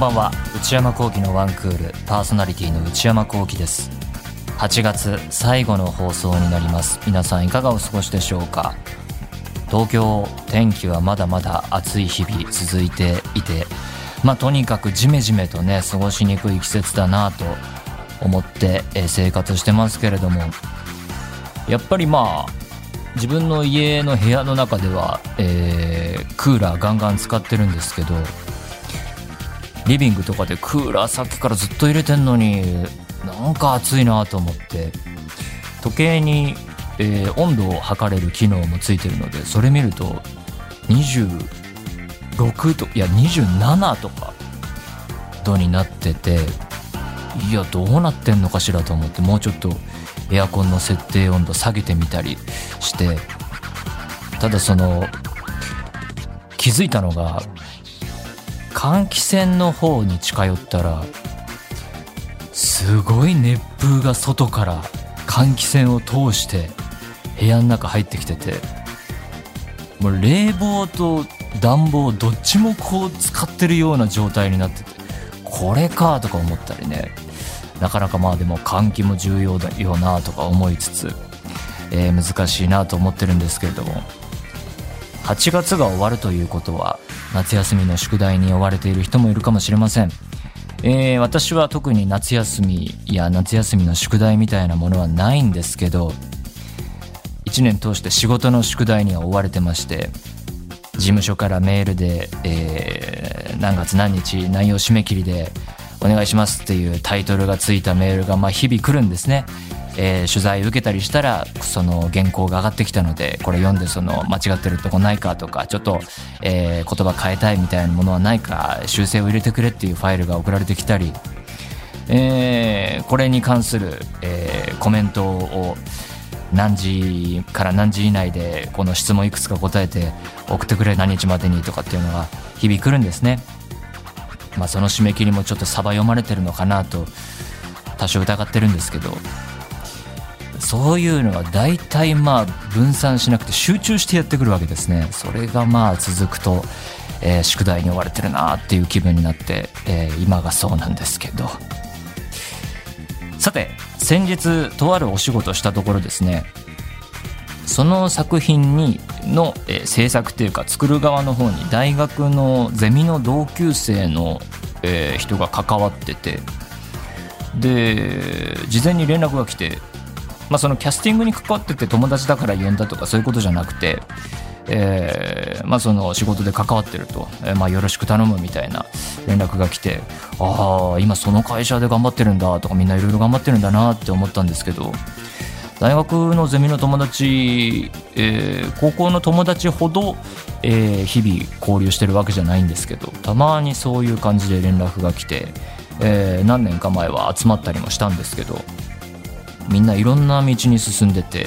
んばんは。内山聖輝のワンクールパーソナリティの内山聖輝です。8月最後の放送になります。皆さんいかがお過ごしでしょうか？東京天気はまだまだ暑い日々続いていてまあとにかくジメジメとね過ごしにくい季節だなと思って生活してますけれども。やっぱりまあ自分の家の部屋の中では、えー、クーラーガンガン使ってるんですけどリビングとかでクーラーさっきからずっと入れてんのになんか暑いなと思って。時計に、えー、温度を測れる機能もついてるのでそれ見ると26といや27とか度になってていやどうなってんのかしらと思ってもうちょっとエアコンの設定温度下げてみたりしてただその気づいたのが換気扇の方に近寄ったらすごい熱風が外から換気扇を通して部屋の中入ってきててもう冷房と暖房どっちもこう使ってるような状態になっててこれかとか思ったりね。なかなかまあでも換気も重要だよなとか思いつつ、えー、難しいなと思ってるんですけれども。8月が終わるということは夏休みの宿題に追われている人もいるかもしれません、えー、私は特に夏休みや夏休みの宿題みたいなものはないんですけど1年通して仕事の宿題には追われてまして事務所からメールで、えー、何月何日内容締め切りでお願いしますっていうタイトルがついたメールがまあ日々来るんですね。えー、取材受けたりしたらその原稿が上がってきたのでこれ読んでその間違ってるとこないかとかちょっと、えー、言葉変えたいみたいなものはないか修正を入れてくれっていうファイルが送られてきたり、えー、これに関する、えー、コメントを何時から何時以内でこの質問いくつか答えて送ってくれ何日までにとかっていうのが日々来るんですね。まあ、その締め切りもちょっとサバ読まれてるのかなと多少疑ってるんですけどそういうのは大体まあ分散しなくて集中してやってくるわけですね。それがまあ続くと、えー、宿題に追われてるなっていう気分になって、えー、今がそうなんですけど。さて先日とあるお仕事したところですね。その作品にの、えー、制作というか作る側の方に大学のゼミの同級生の、えー、人が関わってて。で事前に連絡が来てまあ、そのキャスティングに関わってて友達だから呼んだとかそういうことじゃなくて、えーまあ、その仕事で関わってると、えーまあ、よろしく頼むみたいな連絡が来てああ今その会社で頑張ってるんだとかみんないろいろ頑張ってるんだなって思ったんですけど大学のゼミの友達、えー、高校の友達ほど、えー、日々交流してるわけじゃないんですけどたまにそういう感じで連絡が来て、えー、何年か前は集まったりもしたんですけどみんないろんな道に進んでて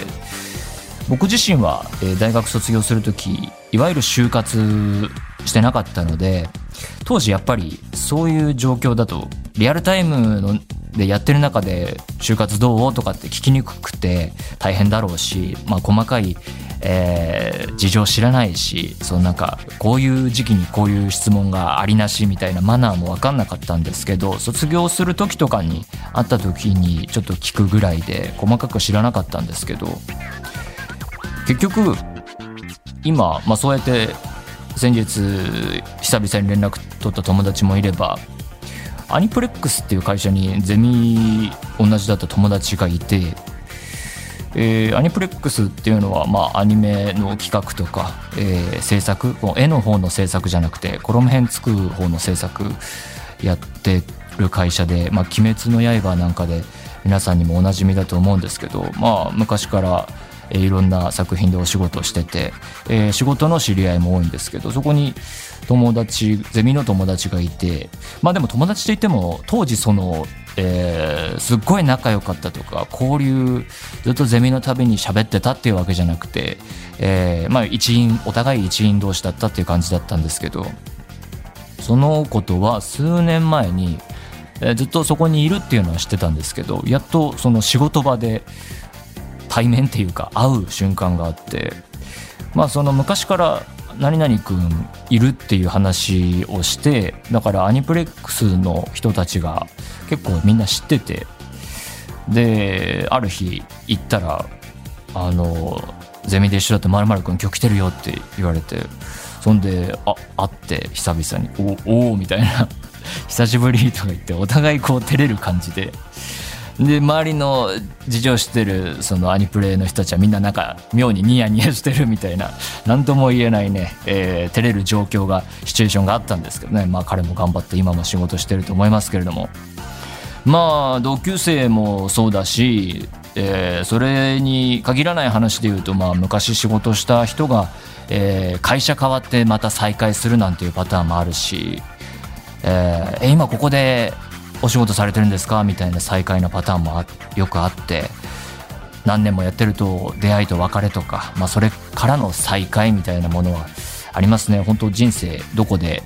僕自身は、え大学卒業する時いわゆる就活してなかったので当時やっぱりそういう状況だとリアルタイムのでやってる中で就活どう？とかって聞きにくくて大変だろうし、まあ、細かいえー、事情知らないしそのなんかこういう時期にこういう質問がありなしみたいなマナーも分かんなかったんですけど卒業する時とかに会った時にちょっと聞くぐらいで細かく知らなかったんですけど結局今、まあ、そうやって先日久々に連絡取った友達もいればアニプレックスっていう会社にゼミ同じだった友達がいてえー、アニプレックスっていうのは、まあ、アニメの企画とか、えー、制作絵の方の制作じゃなくてコロム編作る方の制作やってる会社で「まあ、鬼滅の刃」なんかで皆さんにもおなじみだと思うんですけど、まあ、昔からえいろんな作品でお仕事をしてて、えー、仕事の知り合いも多いんですけどそこに友達ゼミの友達がいてまあでも友達といっても当時その、えー、すっごい仲良かったとか交流ずっとゼミのたびに喋ってたっていうわけじゃなくて、えー、まあ一員お互い一員同士だったっていう感じだったんですけどそのことは数年前に、えー、ずっとそこにいるっていうのは知ってたんですけどやっとその仕事場で対面っていうか会う瞬間があってまあその昔から何々くんいるっていう話をしてだからアニプレックスの人たちが結構みんな知っててである日行ったら「あのゼミで一緒だってまるくん今日来てるよ」って言われてそんであ会って久々に「おお」みたいな「久しぶり」とか言ってお互いこう照れる感じで。で周りの事情知ってるそのアニプレイの人たちはみんななんか妙にニヤニヤしてるみたいな何とも言えないね、えー、照れる状況がシチュエーションがあったんですけどね。まあ彼も頑張って今も仕事してると思いますけれども。まあ同級生もそうだし、えー、それに限らない話で言うと、まあ、昔仕事した人が、えー、会社変わってまた再会するなんていうパターンもあるし、えー、今ここでお仕事されてるんですか？みたいな再会のパターンもよくあって何年もやってると出会いと別れとか、まあ、それからの再会みたいなものはありますね。本当人生どこで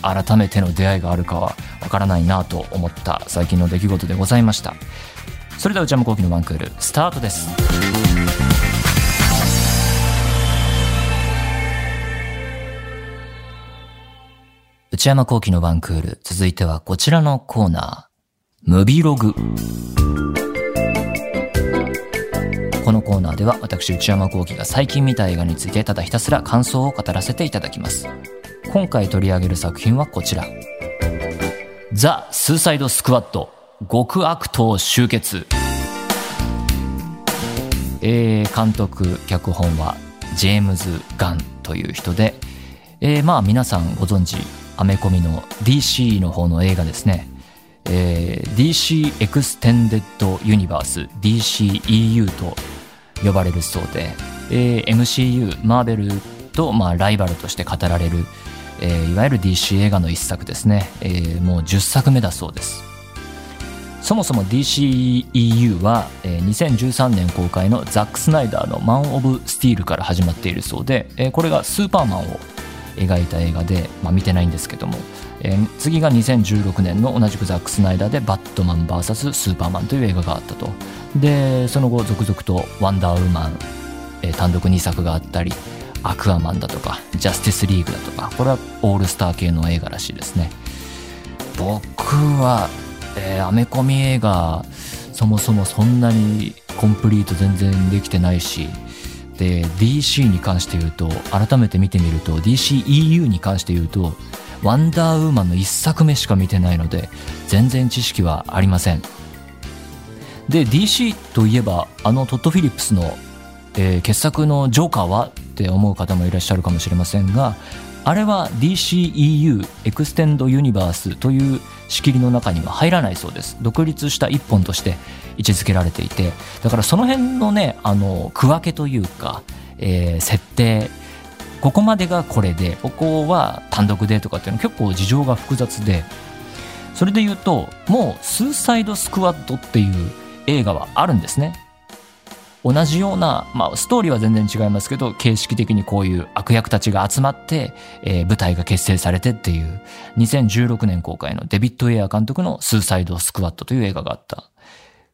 改めての出会いがあるかはわからないなと思った最近の出来事でございました。それでは内山昂輝のワンクールスタートです。内山昂輝のワンクール。続いてはこちらのコーナー。ムビログ。このコーナーでは私内山幸輝が最近見た映画についてただひたすら感想を語らせていただきます。今回取り上げる作品はこちら。ザ・スーサイド・スクワット。極悪党集結。えー、監督、脚本はジェームズ・ガンという人で、えー、まあ皆さんご存知アメコミの DC の方の映画ですね、えー、DC エクステンデッドユニバース DCEU と呼ばれるそうで、えー、MCU マーベルと、まあ、ライバルとして語られる、えー、いわゆる DC 映画の一作ですね、えー、もう10作目だそうです。そもそも DCEU は、えー、2013年公開のザック・スナイダーの「マン・オブ・スティール」から始まっているそうで、えー、これがスーパーマンを描いた映画で、まあ、見てないんですけども、えー、次が2016年の同じくザック・スナイダーで「バットマン VS スーパーマン」という映画があったと。でその後続々と「ワンダーウーマン」えー、単独2作があったり「アクアマン」だとか「ジャスティスリーグ」だとかこれはオールスター系の映画らしいですね。僕は、えー、アメコミ映画そもそもそんなにコンプリート全然できてないし DC に関して言うと改めて見てみると DCEU に関して言うとワンダーウーマンの1作目しか見てないので全然知識はありません。で DC といえばあのトッド・フィリップスの、えー、傑作のジョーカーはって思う方もいらっしゃるかもしれませんがあれは DCEU エクステンドユニバースという仕切りの中には入らないそうです。独立した一本として位置づけられていてだからその辺のねあの区分けというか、えー、設定ここまでがこれでここは単独でとかっていうの結構事情が複雑でそれで言うともう「スーサイド・スクワッド」っていう映画はあるんですね。同じような、まあ、ストーリーは全然違いますけど形式的にこういう悪役たちが集まって、えー、舞台が結成されてっていう2016年公開のデビッド・エア監督の「スーサイド・スクワット」という映画があった。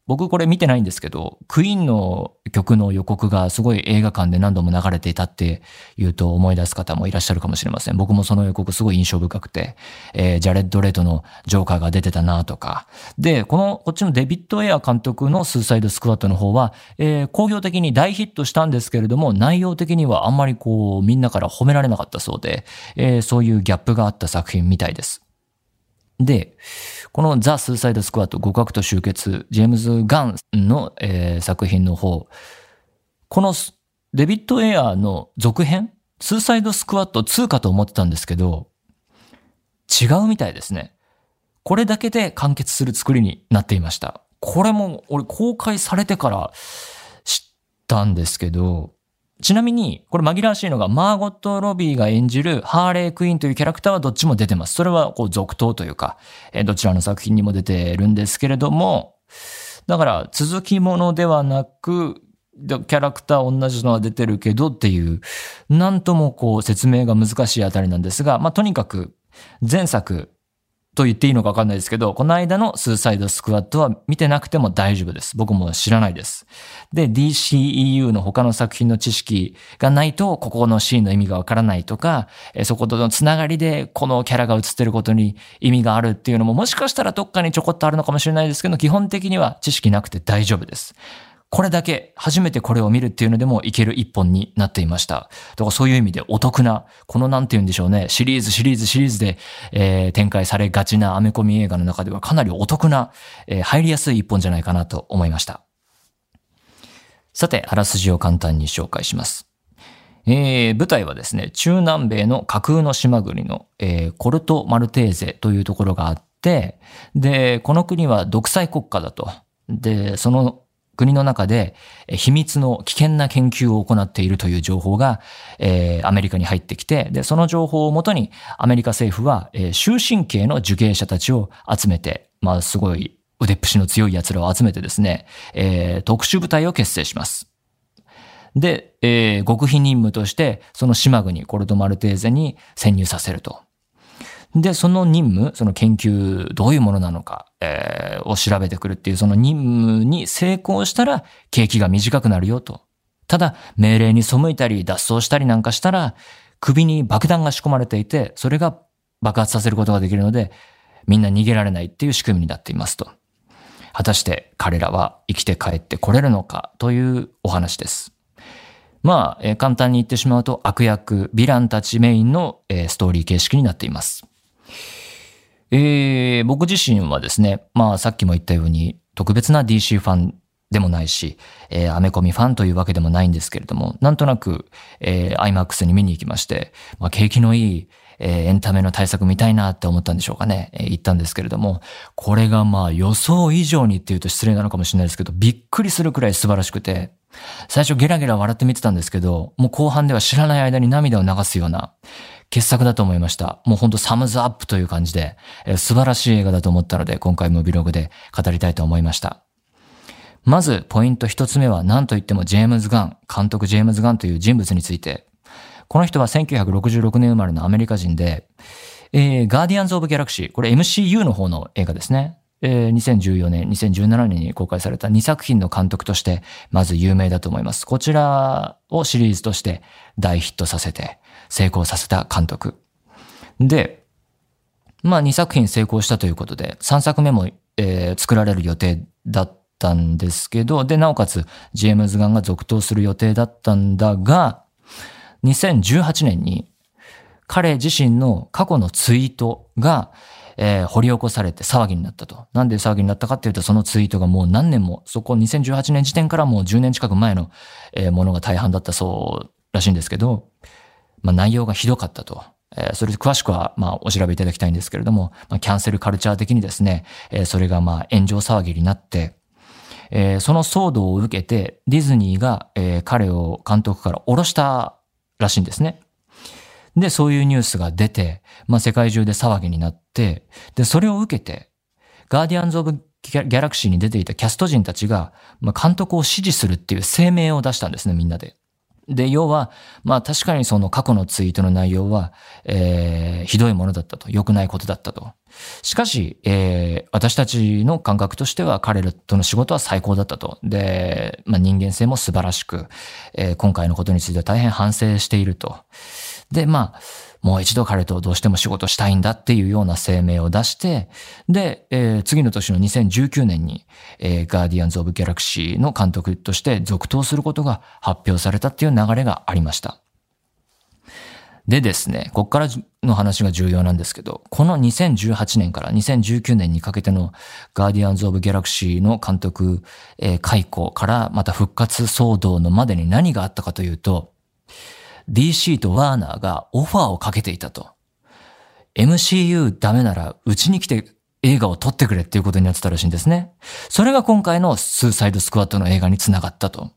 僕これ見てないんですけど、クイーンの曲の予告がすごい映画館で何度も流れていたって言うと思い出す方もいらっしゃるかもしれません。僕もその予告すごい印象深くて、えー、ジャレッド・レッドのジョーカーが出てたなとか。で、この、こっちのデビッド・エア監督のスーサイド・スクワットの方は、えー、工業的に大ヒットしたんですけれども、内容的にはあんまりこう、みんなから褒められなかったそうで、えー、そういうギャップがあった作品みたいです。で、このザ・スーサイド・スクワット、互角と集結、ジェームズ・ガンの、えー、作品の方、このデビッド・エアーの続編、スーサイド・スクワット2かと思ってたんですけど、違うみたいですね。これだけで完結する作りになっていました。これも俺公開されてから知ったんですけど、ちなみに、これ紛らわしいのが、マーゴット・ロビーが演じるハーレー・クイーンというキャラクターはどっちも出てます。それは、こう、続投というか、えどちらの作品にも出てるんですけれども、だから、続きものではなく、キャラクター同じのは出てるけどっていう、なんともこう、説明が難しいあたりなんですが、まあ、とにかく、前作、と言っていいのかわかんないですけど、この間のスーサイドスクワットは見てなくても大丈夫です。僕も知らないです。で、DCEU の他の作品の知識がないと、ここのシーンの意味がわからないとか、そことのつながりでこのキャラが映ってることに意味があるっていうのももしかしたらどっかにちょこっとあるのかもしれないですけど、基本的には知識なくて大丈夫です。これだけ、初めてこれを見るっていうのでもいける一本になっていました。だからそういう意味でお得な、このなんて言うんでしょうね、シリーズ、シリーズ、シリーズで、えー、展開されがちなアメコミ映画の中ではかなりお得な、えー、入りやすい一本じゃないかなと思いました。さて、あらすじを簡単に紹介します。えー、舞台はですね、中南米の架空の島国の、えー、コルト・マルテーゼというところがあって、で、この国は独裁国家だと。で、その国の中で秘密の危険な研究を行っているという情報が、えー、アメリカに入ってきて、で、その情報をもとにアメリカ政府は、えー、終身刑の受刑者たちを集めて、まあすごい腕っぷしの強い奴らを集めてですね、えー、特殊部隊を結成します。で、えー、極秘任務として、その島国コルトマルテーゼに潜入させると。で、その任務、その研究、どういうものなのか、えー、を調べてくるっていう、その任務に成功したら、刑期が短くなるよと。ただ、命令に背いたり、脱走したりなんかしたら、首に爆弾が仕込まれていて、それが爆発させることができるので、みんな逃げられないっていう仕組みになっていますと。果たして彼らは生きて帰ってこれるのかというお話です。まあ、えー、簡単に言ってしまうと悪役、ヴィランたちメインの、えー、ストーリー形式になっています。えー、僕自身はですね、まあさっきも言ったように特別な DC ファンでもないし、えー、アメコミファンというわけでもないんですけれども、なんとなく、えー、IMAX に見に行きまして、まあ景気のいい、えー、エンタメの対策見たいなって思ったんでしょうかね、えー、言ったんですけれども、これがまあ予想以上にっていうと失礼なのかもしれないですけど、びっくりするくらい素晴らしくて、最初ゲラゲラ笑って見てたんですけど、もう後半では知らない間に涙を流すような、傑作だと思いました。もうほんとサムズアップという感じで、えー、素晴らしい映画だと思ったので、今回もビログで語りたいと思いました。まず、ポイント一つ目は何と言ってもジェームズ・ガン、監督ジェームズ・ガンという人物について。この人は1966年生まれのアメリカ人で、えー、ガーディアンズ・オブ・ギャラクシー、これ MCU の方の映画ですね。えー、2014年、2017年に公開された2作品の監督として、まず有名だと思います。こちらをシリーズとして大ヒットさせて、成功させた監督。で、まあ2作品成功したということで、3作目も、えー、作られる予定だったんですけど、で、なおかつ、ジェームズ・ガンが続投する予定だったんだが、2018年に、彼自身の過去のツイートが、えー、掘り起こされて騒ぎになったと。なんで騒ぎになったかっていうと、そのツイートがもう何年も、そこ2018年時点からもう10年近く前の、えー、ものが大半だったそうらしいんですけど、まあ、内容がひどかったと。え、それで詳しくは、まあ、お調べいただきたいんですけれども、まあ、キャンセルカルチャー的にですね、え、それがまあ、炎上騒ぎになって、え、その騒動を受けて、ディズニーが、え、彼を監督から降ろしたらしいんですね。で、そういうニュースが出て、まあ、世界中で騒ぎになって、で、それを受けて、ガーディアンズ・オブ・ギャラクシーに出ていたキャスト陣たちが、まあ、監督を支持するっていう声明を出したんですね、みんなで。で、要は、まあ確かにその過去のツイートの内容は、えー、ひどいものだったと。良くないことだったと。しかし、えー、私たちの感覚としては彼らとの仕事は最高だったと。で、まあ人間性も素晴らしく、えー、今回のことについては大変反省していると。で、まあ、もう一度彼とどうしても仕事したいんだっていうような声明を出して、で、えー、次の年の2019年に、えー、ガーディアンズ・オブ・ギャラクシーの監督として続投することが発表されたっていう流れがありました。でですね、こっからの話が重要なんですけど、この2018年から2019年にかけてのガーディアンズ・オブ・ギャラクシーの監督、えー、解雇からまた復活騒動のまでに何があったかというと、DC とワーナーがオファーをかけていたと。MCU ダメならうちに来て映画を撮ってくれっていうことになってたらしいんですね。それが今回のスーサイドスクワットの映画につながったと。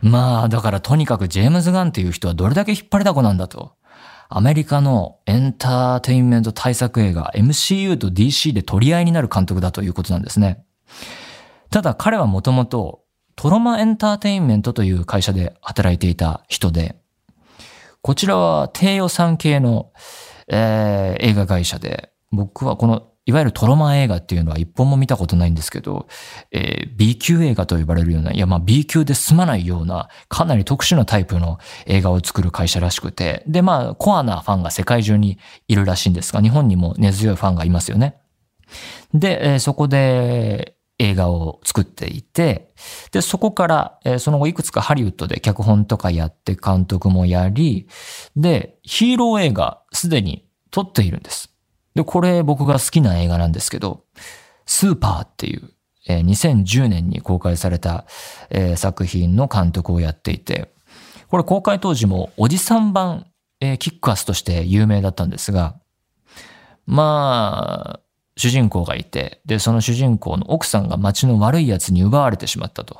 まあ、だからとにかくジェームズ・ガンっていう人はどれだけ引っ張りだこなんだと。アメリカのエンターテインメント対策映画 MCU と DC で取り合いになる監督だということなんですね。ただ彼はもともとトロマエンターテインメントという会社で働いていた人で、こちらは低予算系の、えー、映画会社で、僕はこのいわゆるトロマン映画っていうのは一本も見たことないんですけど、えー、B 級映画と呼ばれるような、いやまあ B 級で済まないような、かなり特殊なタイプの映画を作る会社らしくて、でまあコアなファンが世界中にいるらしいんですが、日本にも根強いファンがいますよね。で、えー、そこで映画を作っていて、で、そこから、えー、その後いくつかハリウッドで脚本とかやって監督もやり、で、ヒーロー映画すでに撮っているんです。で、これ僕が好きな映画なんですけど、スーパーっていう、えー、2010年に公開された、えー、作品の監督をやっていて、これ公開当時もおじさん版、えー、キックアスとして有名だったんですが、まあ、主人公がいて、で、その主人公の奥さんが街の悪い奴に奪われてしまったと。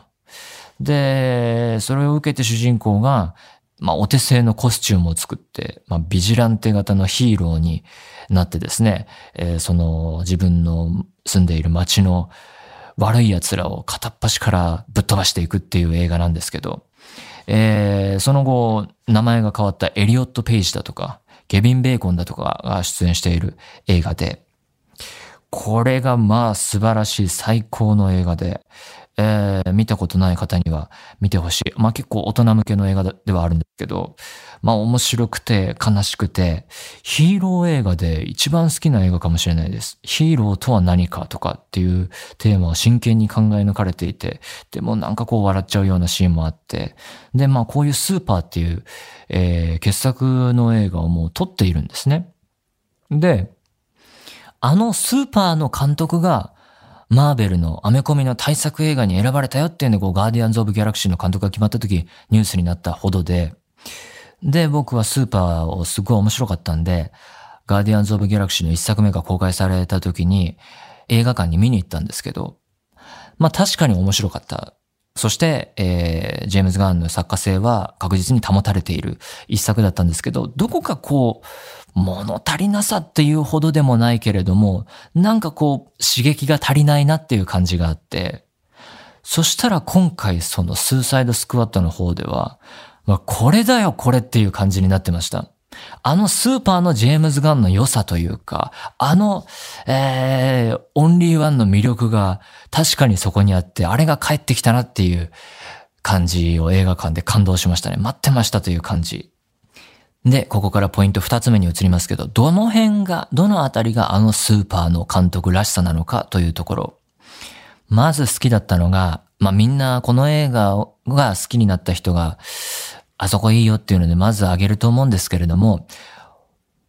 で、それを受けて主人公が、まあ、お手製のコスチュームを作って、まあ、ビジランテ型のヒーローになってですね、えー、その自分の住んでいる街の悪い奴らを片っ端からぶっ飛ばしていくっていう映画なんですけど、えー、その後、名前が変わったエリオット・ペイジだとか、ケビン・ベーコンだとかが出演している映画で、これがまあ素晴らしい最高の映画で、えー、見たことない方には見てほしい。まあ結構大人向けの映画ではあるんですけど、まあ面白くて悲しくて、ヒーロー映画で一番好きな映画かもしれないです。ヒーローとは何かとかっていうテーマを真剣に考え抜かれていて、でもなんかこう笑っちゃうようなシーンもあって、でまあこういうスーパーっていう、えー、傑作の映画をもう撮っているんですね。で、あのスーパーの監督がマーベルのアメコミの対策映画に選ばれたよっていうんで、こう、ガーディアンズ・オブ・ギャラクシーの監督が決まった時、ニュースになったほどで、で、僕はスーパーをすごい面白かったんで、ガーディアンズ・オブ・ギャラクシーの一作目が公開された時に、映画館に見に行ったんですけど、まあ確かに面白かった。そして、えー、ジェームズ・ガーンの作家性は確実に保たれている一作だったんですけど、どこかこう、物足りなさっていうほどでもないけれども、なんかこう、刺激が足りないなっていう感じがあって、そしたら今回そのスーサイドスクワットの方では、まあ、これだよこれっていう感じになってました。あのスーパーのジェームズ・ガンの良さというか、あの、えー、オンリーワンの魅力が確かにそこにあって、あれが帰ってきたなっていう感じを映画館で感動しましたね。待ってましたという感じ。で、ここからポイント二つ目に移りますけど、どの辺が、どのあたりがあのスーパーの監督らしさなのかというところ。まず好きだったのが、まあみんなこの映画が好きになった人が、あそこいいよっていうのでまず挙げると思うんですけれども、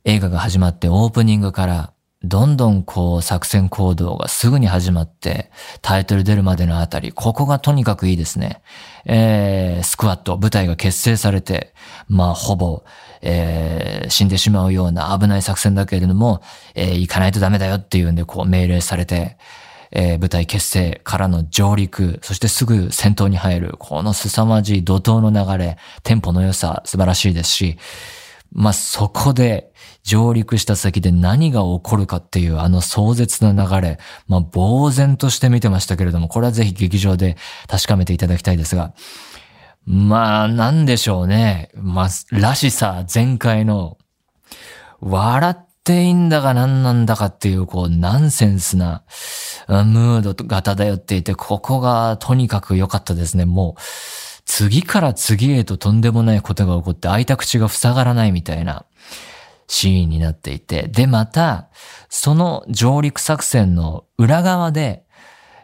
映画が始まってオープニングからどんどんこう作戦行動がすぐに始まってタイトル出るまでのあたり、ここがとにかくいいですね。えー、スクワット、部隊が結成されて、まあほぼ、えー、死んでしまうような危ない作戦だけれども、えー、行かないとダメだよっていうんでこう命令されて、えー、部隊結成からの上陸、そしてすぐ戦闘に入る、この凄まじい怒涛の流れ、テンポの良さ素晴らしいですし、まあ、そこで上陸した先で何が起こるかっていうあの壮絶な流れ、まあ、呆然として見てましたけれども、これはぜひ劇場で確かめていただきたいですが、まあ、なんでしょうね。まあ、らしさ全開の、笑っっていいんだか何なんだかっていう、こう、ナンセンスな、ムードが漂っていて、ここがとにかく良かったですね。もう、次から次へととんでもないことが起こって開いた口が塞がらないみたいなシーンになっていて、で、また、その上陸作戦の裏側で、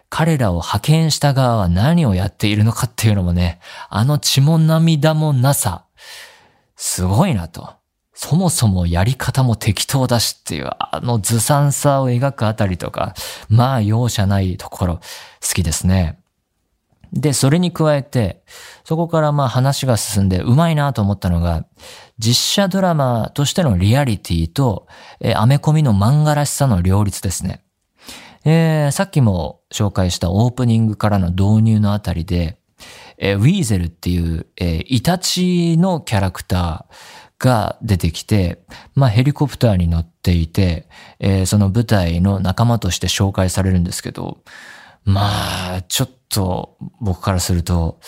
彼らを派遣した側は何をやっているのかっていうのもね、あの血も涙もなさ、すごいなと。そもそもやり方も適当だしっていう、あのずさんさを描くあたりとか、まあ容赦ないところ、好きですね。で、それに加えて、そこからまあ話が進んでうまいなと思ったのが、実写ドラマとしてのリアリティと、えー、アメコミの漫画らしさの両立ですね。えー、さっきも紹介したオープニングからの導入のあたりで、えー、ウィーゼルっていう、えー、イタチのキャラクターが出てきて、まあヘリコプターに乗っていて、えー、その舞台の仲間として紹介されるんですけど、まあ、ちょっと僕からすると、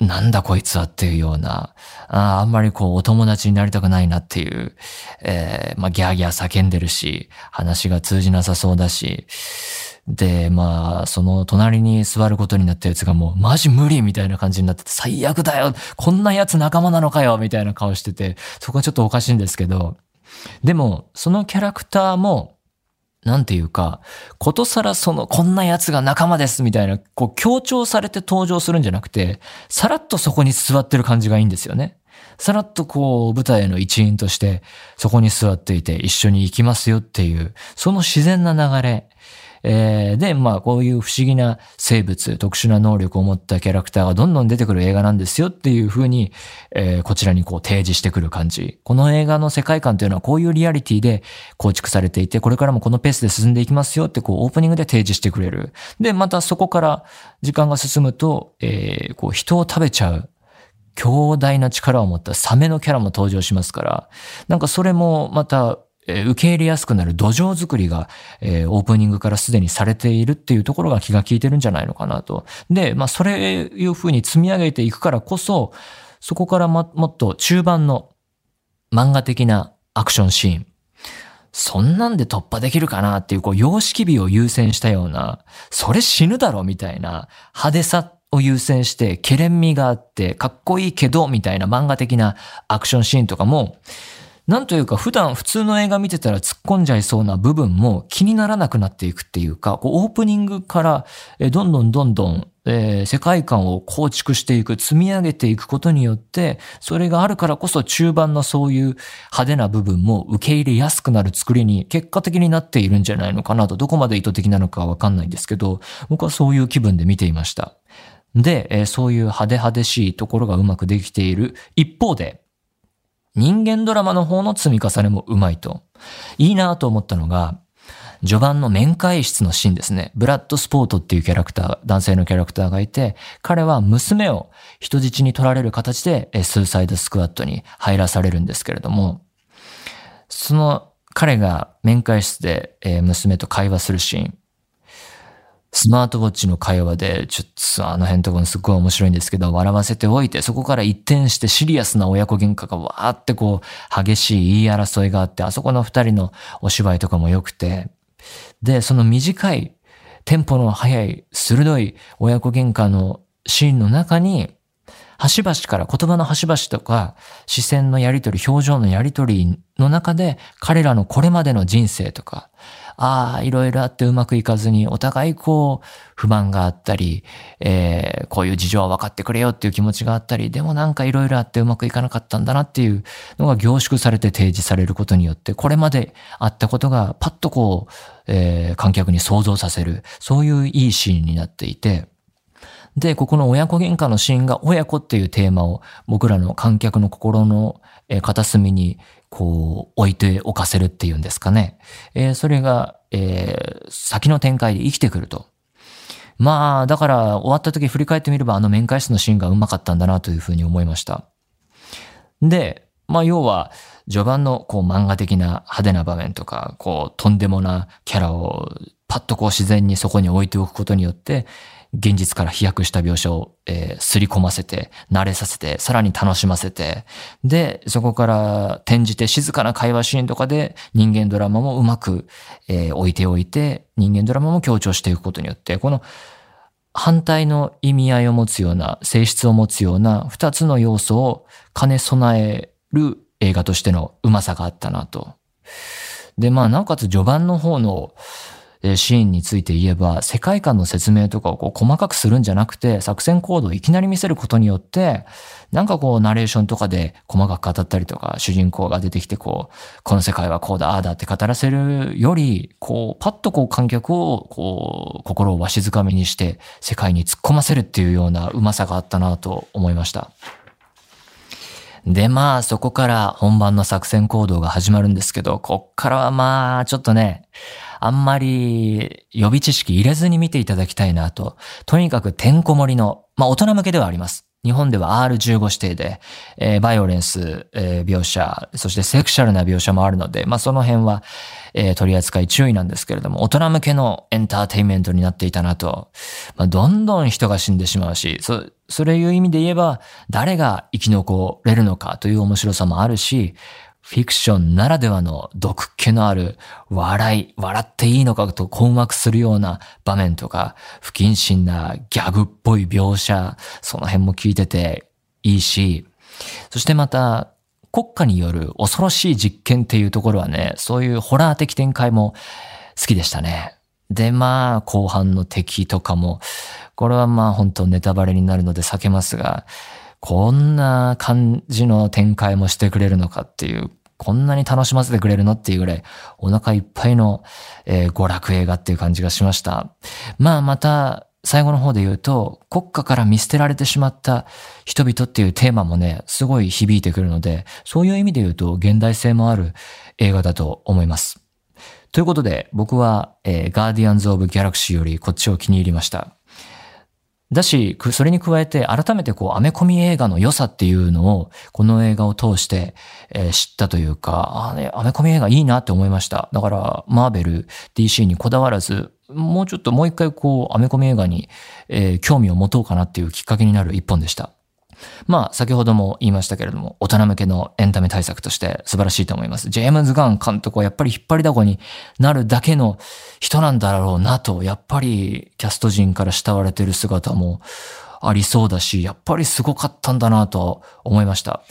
なんだこいつはっていうような、ああんまりこうお友達になりたくないなっていう、えー、まあギャーギャー叫んでるし、話が通じなさそうだし、で、まあ、その隣に座ることになったやつがもうマジ無理みたいな感じになってて、最悪だよこんなやつ仲間なのかよみたいな顔してて、そこはちょっとおかしいんですけど、でも、そのキャラクターも、なんていうか、ことさらその、こんな奴が仲間ですみたいな、こう強調されて登場するんじゃなくて、さらっとそこに座ってる感じがいいんですよね。さらっとこう、舞台の一員として、そこに座っていて一緒に行きますよっていう、その自然な流れ。えー、で、まあこういう不思議な生物、特殊な能力を持ったキャラクターがどんどん出てくる映画なんですよっていう風に、えー、こちらにこう提示してくる感じ。この映画の世界観というのはこういうリアリティで構築されていて、これからもこのペースで進んでいきますよってこうオープニングで提示してくれる。で、またそこから時間が進むと、えー、こう人を食べちゃう。強大な力を持ったサメのキャラも登場しますから、なんかそれもまたえ受け入れやすくなる土壌作りが、えー、オープニングからすでにされているっていうところが気が利いてるんじゃないのかなと。で、まあ、それいうふうに積み上げていくからこそ、そこからももっと中盤の漫画的なアクションシーン。そんなんで突破できるかなっていう、こう、様式美を優先したような、それ死ぬだろみたいな派手さを優先して、ケレン味があって、かっこいいけど、みたいな漫画的なアクションシーンとかも、なんというか普段普通の映画見てたら突っ込んじゃいそうな部分も気にならなくなっていくっていうか、こうオープニングからどんどんどんどん、えー、世界観を構築していく、積み上げていくことによって、それがあるからこそ中盤のそういう派手な部分も受け入れやすくなる作りに結果的になっているんじゃないのかなと、どこまで意図的なのかわかんないんですけど、僕はそういう気分で見ていました。で、えー、そういう派手派手しいところがうまくできている一方で、人間ドラマの方の積み重ねもうまいと。いいなと思ったのが、序盤の面会室のシーンですね。ブラッド・スポートっていうキャラクター、男性のキャラクターがいて、彼は娘を人質に取られる形でスーサイドスクワットに入らされるんですけれども、その彼が面会室で娘と会話するシーン、スマートウォッチの会話で、ちょっとあの辺とかすっごい面白いんですけど、笑わせておいて、そこから一転してシリアスな親子喧嘩がわーってこう、激しい言い争いがあって、あそこの二人のお芝居とかも良くて、で、その短い、テンポの速い、鋭い親子喧嘩のシーンの中に、端々から言葉の端々とか視線のやりとり、表情のやりとりの中で彼らのこれまでの人生とか、ああ、いろいろあってうまくいかずに、お互いこう、不満があったり、えー、こういう事情は分かってくれよっていう気持ちがあったり、でもなんかいろいろあってうまくいかなかったんだなっていうのが凝縮されて提示されることによって、これまであったことがパッとこう、えー、観客に想像させる、そういういいシーンになっていて、で、ここの親子喧嘩のシーンが親子っていうテーマを僕らの観客の心の片隅にこう置いておかせるっていうんですかね。えー、それが、えー、先の展開で生きてくると。まあ、だから終わった時振り返ってみればあの面会室のシーンがうまかったんだなというふうに思いました。で、まあ要は序盤のこう漫画的な派手な場面とか、こうとんでもなキャラをパッとこう自然にそこに置いておくことによって、現実から飛躍した描写を、えー、すり込ませて、慣れさせて、さらに楽しませて、で、そこから転じて静かな会話シーンとかで人間ドラマもうまく、えー、置いておいて、人間ドラマも強調していくことによって、この反対の意味合いを持つような、性質を持つような二つの要素を兼ね備える映画としてのうまさがあったなと。で、まあ、なおかつ序盤の方の、シーンについて言えば、世界観の説明とかをこう細かくするんじゃなくて、作戦行動をいきなり見せることによって、なんかこう、ナレーションとかで細かく語ったりとか、主人公が出てきてこう、この世界はこうだ、ああだって語らせるより、こう、パッとこう観客を、こう、心をわしづかみにして、世界に突っ込ませるっていうようなうまさがあったなと思いました。で、まあ、そこから本番の作戦行動が始まるんですけど、こっからはまあ、ちょっとね、あんまり予備知識入れずに見ていただきたいなと。とにかくてんこ盛りの、まあ大人向けではあります。日本では R15 指定で、えー、バイオレンス、えー、描写、そしてセクシャルな描写もあるので、まあその辺は、えー、取り扱い注意なんですけれども、大人向けのエンターテインメントになっていたなと、まあどんどん人が死んでしまうし、そ、それいう意味で言えば、誰が生き残れるのかという面白さもあるし、フィクションならではの毒気のある笑い、笑っていいのかと困惑するような場面とか、不謹慎なギャグっぽい描写、その辺も聞いてていいし、そしてまた国家による恐ろしい実験っていうところはね、そういうホラー的展開も好きでしたね。で、まあ、後半の敵とかも、これはまあ本当ネタバレになるので避けますが、こんな感じの展開もしてくれるのかっていう、こんなに楽しませてくれるのっていうぐらいお腹いっぱいの、えー、娯楽映画っていう感じがしました。まあまた最後の方で言うと国家から見捨てられてしまった人々っていうテーマもね、すごい響いてくるので、そういう意味で言うと現代性もある映画だと思います。ということで僕は、えー、ガーディアンズ・オブ・ギャラクシーよりこっちを気に入りました。だし、それに加えて改めてこう、アメコミ映画の良さっていうのを、この映画を通して、えー、知ったというか、あね、アメコミ映画いいなって思いました。だから、マーベル、DC にこだわらず、もうちょっともう一回こう、アメコミ映画に、えー、興味を持とうかなっていうきっかけになる一本でした。まあ、先ほども言いましたけれども、大人向けのエンタメ対策として素晴らしいと思います。ジェームズ・ガン監督はやっぱり引っ張りだこになるだけの人なんだろうなと、やっぱりキャスト陣から慕われてる姿もありそうだし、やっぱりすごかったんだなと思いました。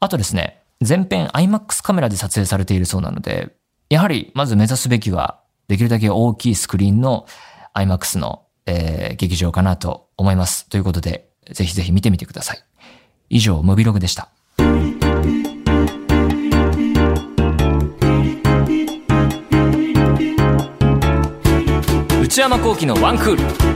あとですね、前編 IMAX カメラで撮影されているそうなので、やはりまず目指すべきは、できるだけ大きいスクリーンの IMAX の、えー、劇場かなと思います。ということで、ぜひぜひ見てみてください。以上、ムビログでした。内山幸喜のワンクール。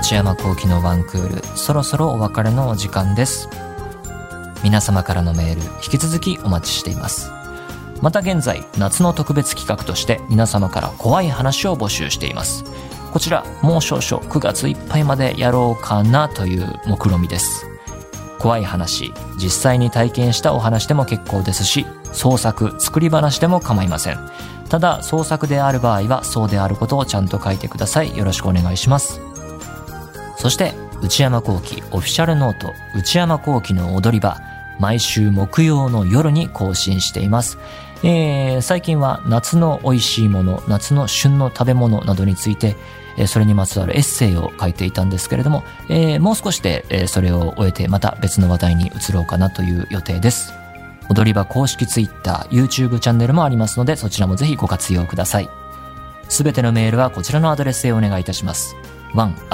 内山幸喜のワンクール、そろそろお別れのお時間です。皆様からのメール、引き続きお待ちしています。また現在、夏の特別企画として皆様から怖い話を募集しています。こちら、もう少々9月いっぱいまでやろうかなという目論みです。怖い話、実際に体験したお話でも結構ですし、創作、作り話でも構いません。ただ、創作である場合は、そうであることをちゃんと書いてください。よろしくお願いします。そして、内山幸喜オフィシャルノート、内山幸喜の踊り場、毎週木曜の夜に更新しています。えー、最近は夏の美味しいもの、夏の旬の食べ物などについて、え、それにまつわるエッセイを書いていたんですけれども、えー、もう少しで、え、それを終えてまた別の話題に移ろうかなという予定です。踊り場公式 Twitter、YouTube チャンネルもありますので、そちらもぜひご活用ください。すべてのメールはこちらのアドレスへお願いいたします。one.joqr.net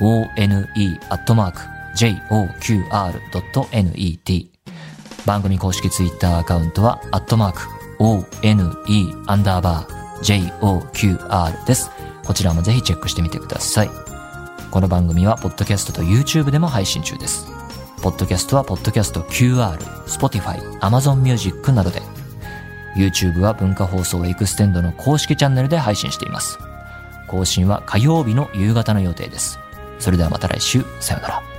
one.joqr.net joqr.net 番組公式ツイッターアカウントは、アットマーク、one アンダーバー joqr です。こちらもぜひチェックしてみてください。この番組は、ポッドキャストと YouTube でも配信中です。ポッドキャストは、ポッドキャスト QR、Spotify、Amazon Music などで、YouTube は文化放送エクステンドの公式チャンネルで配信しています。更新は火曜日の夕方の予定です。それではまた来週、さよなら。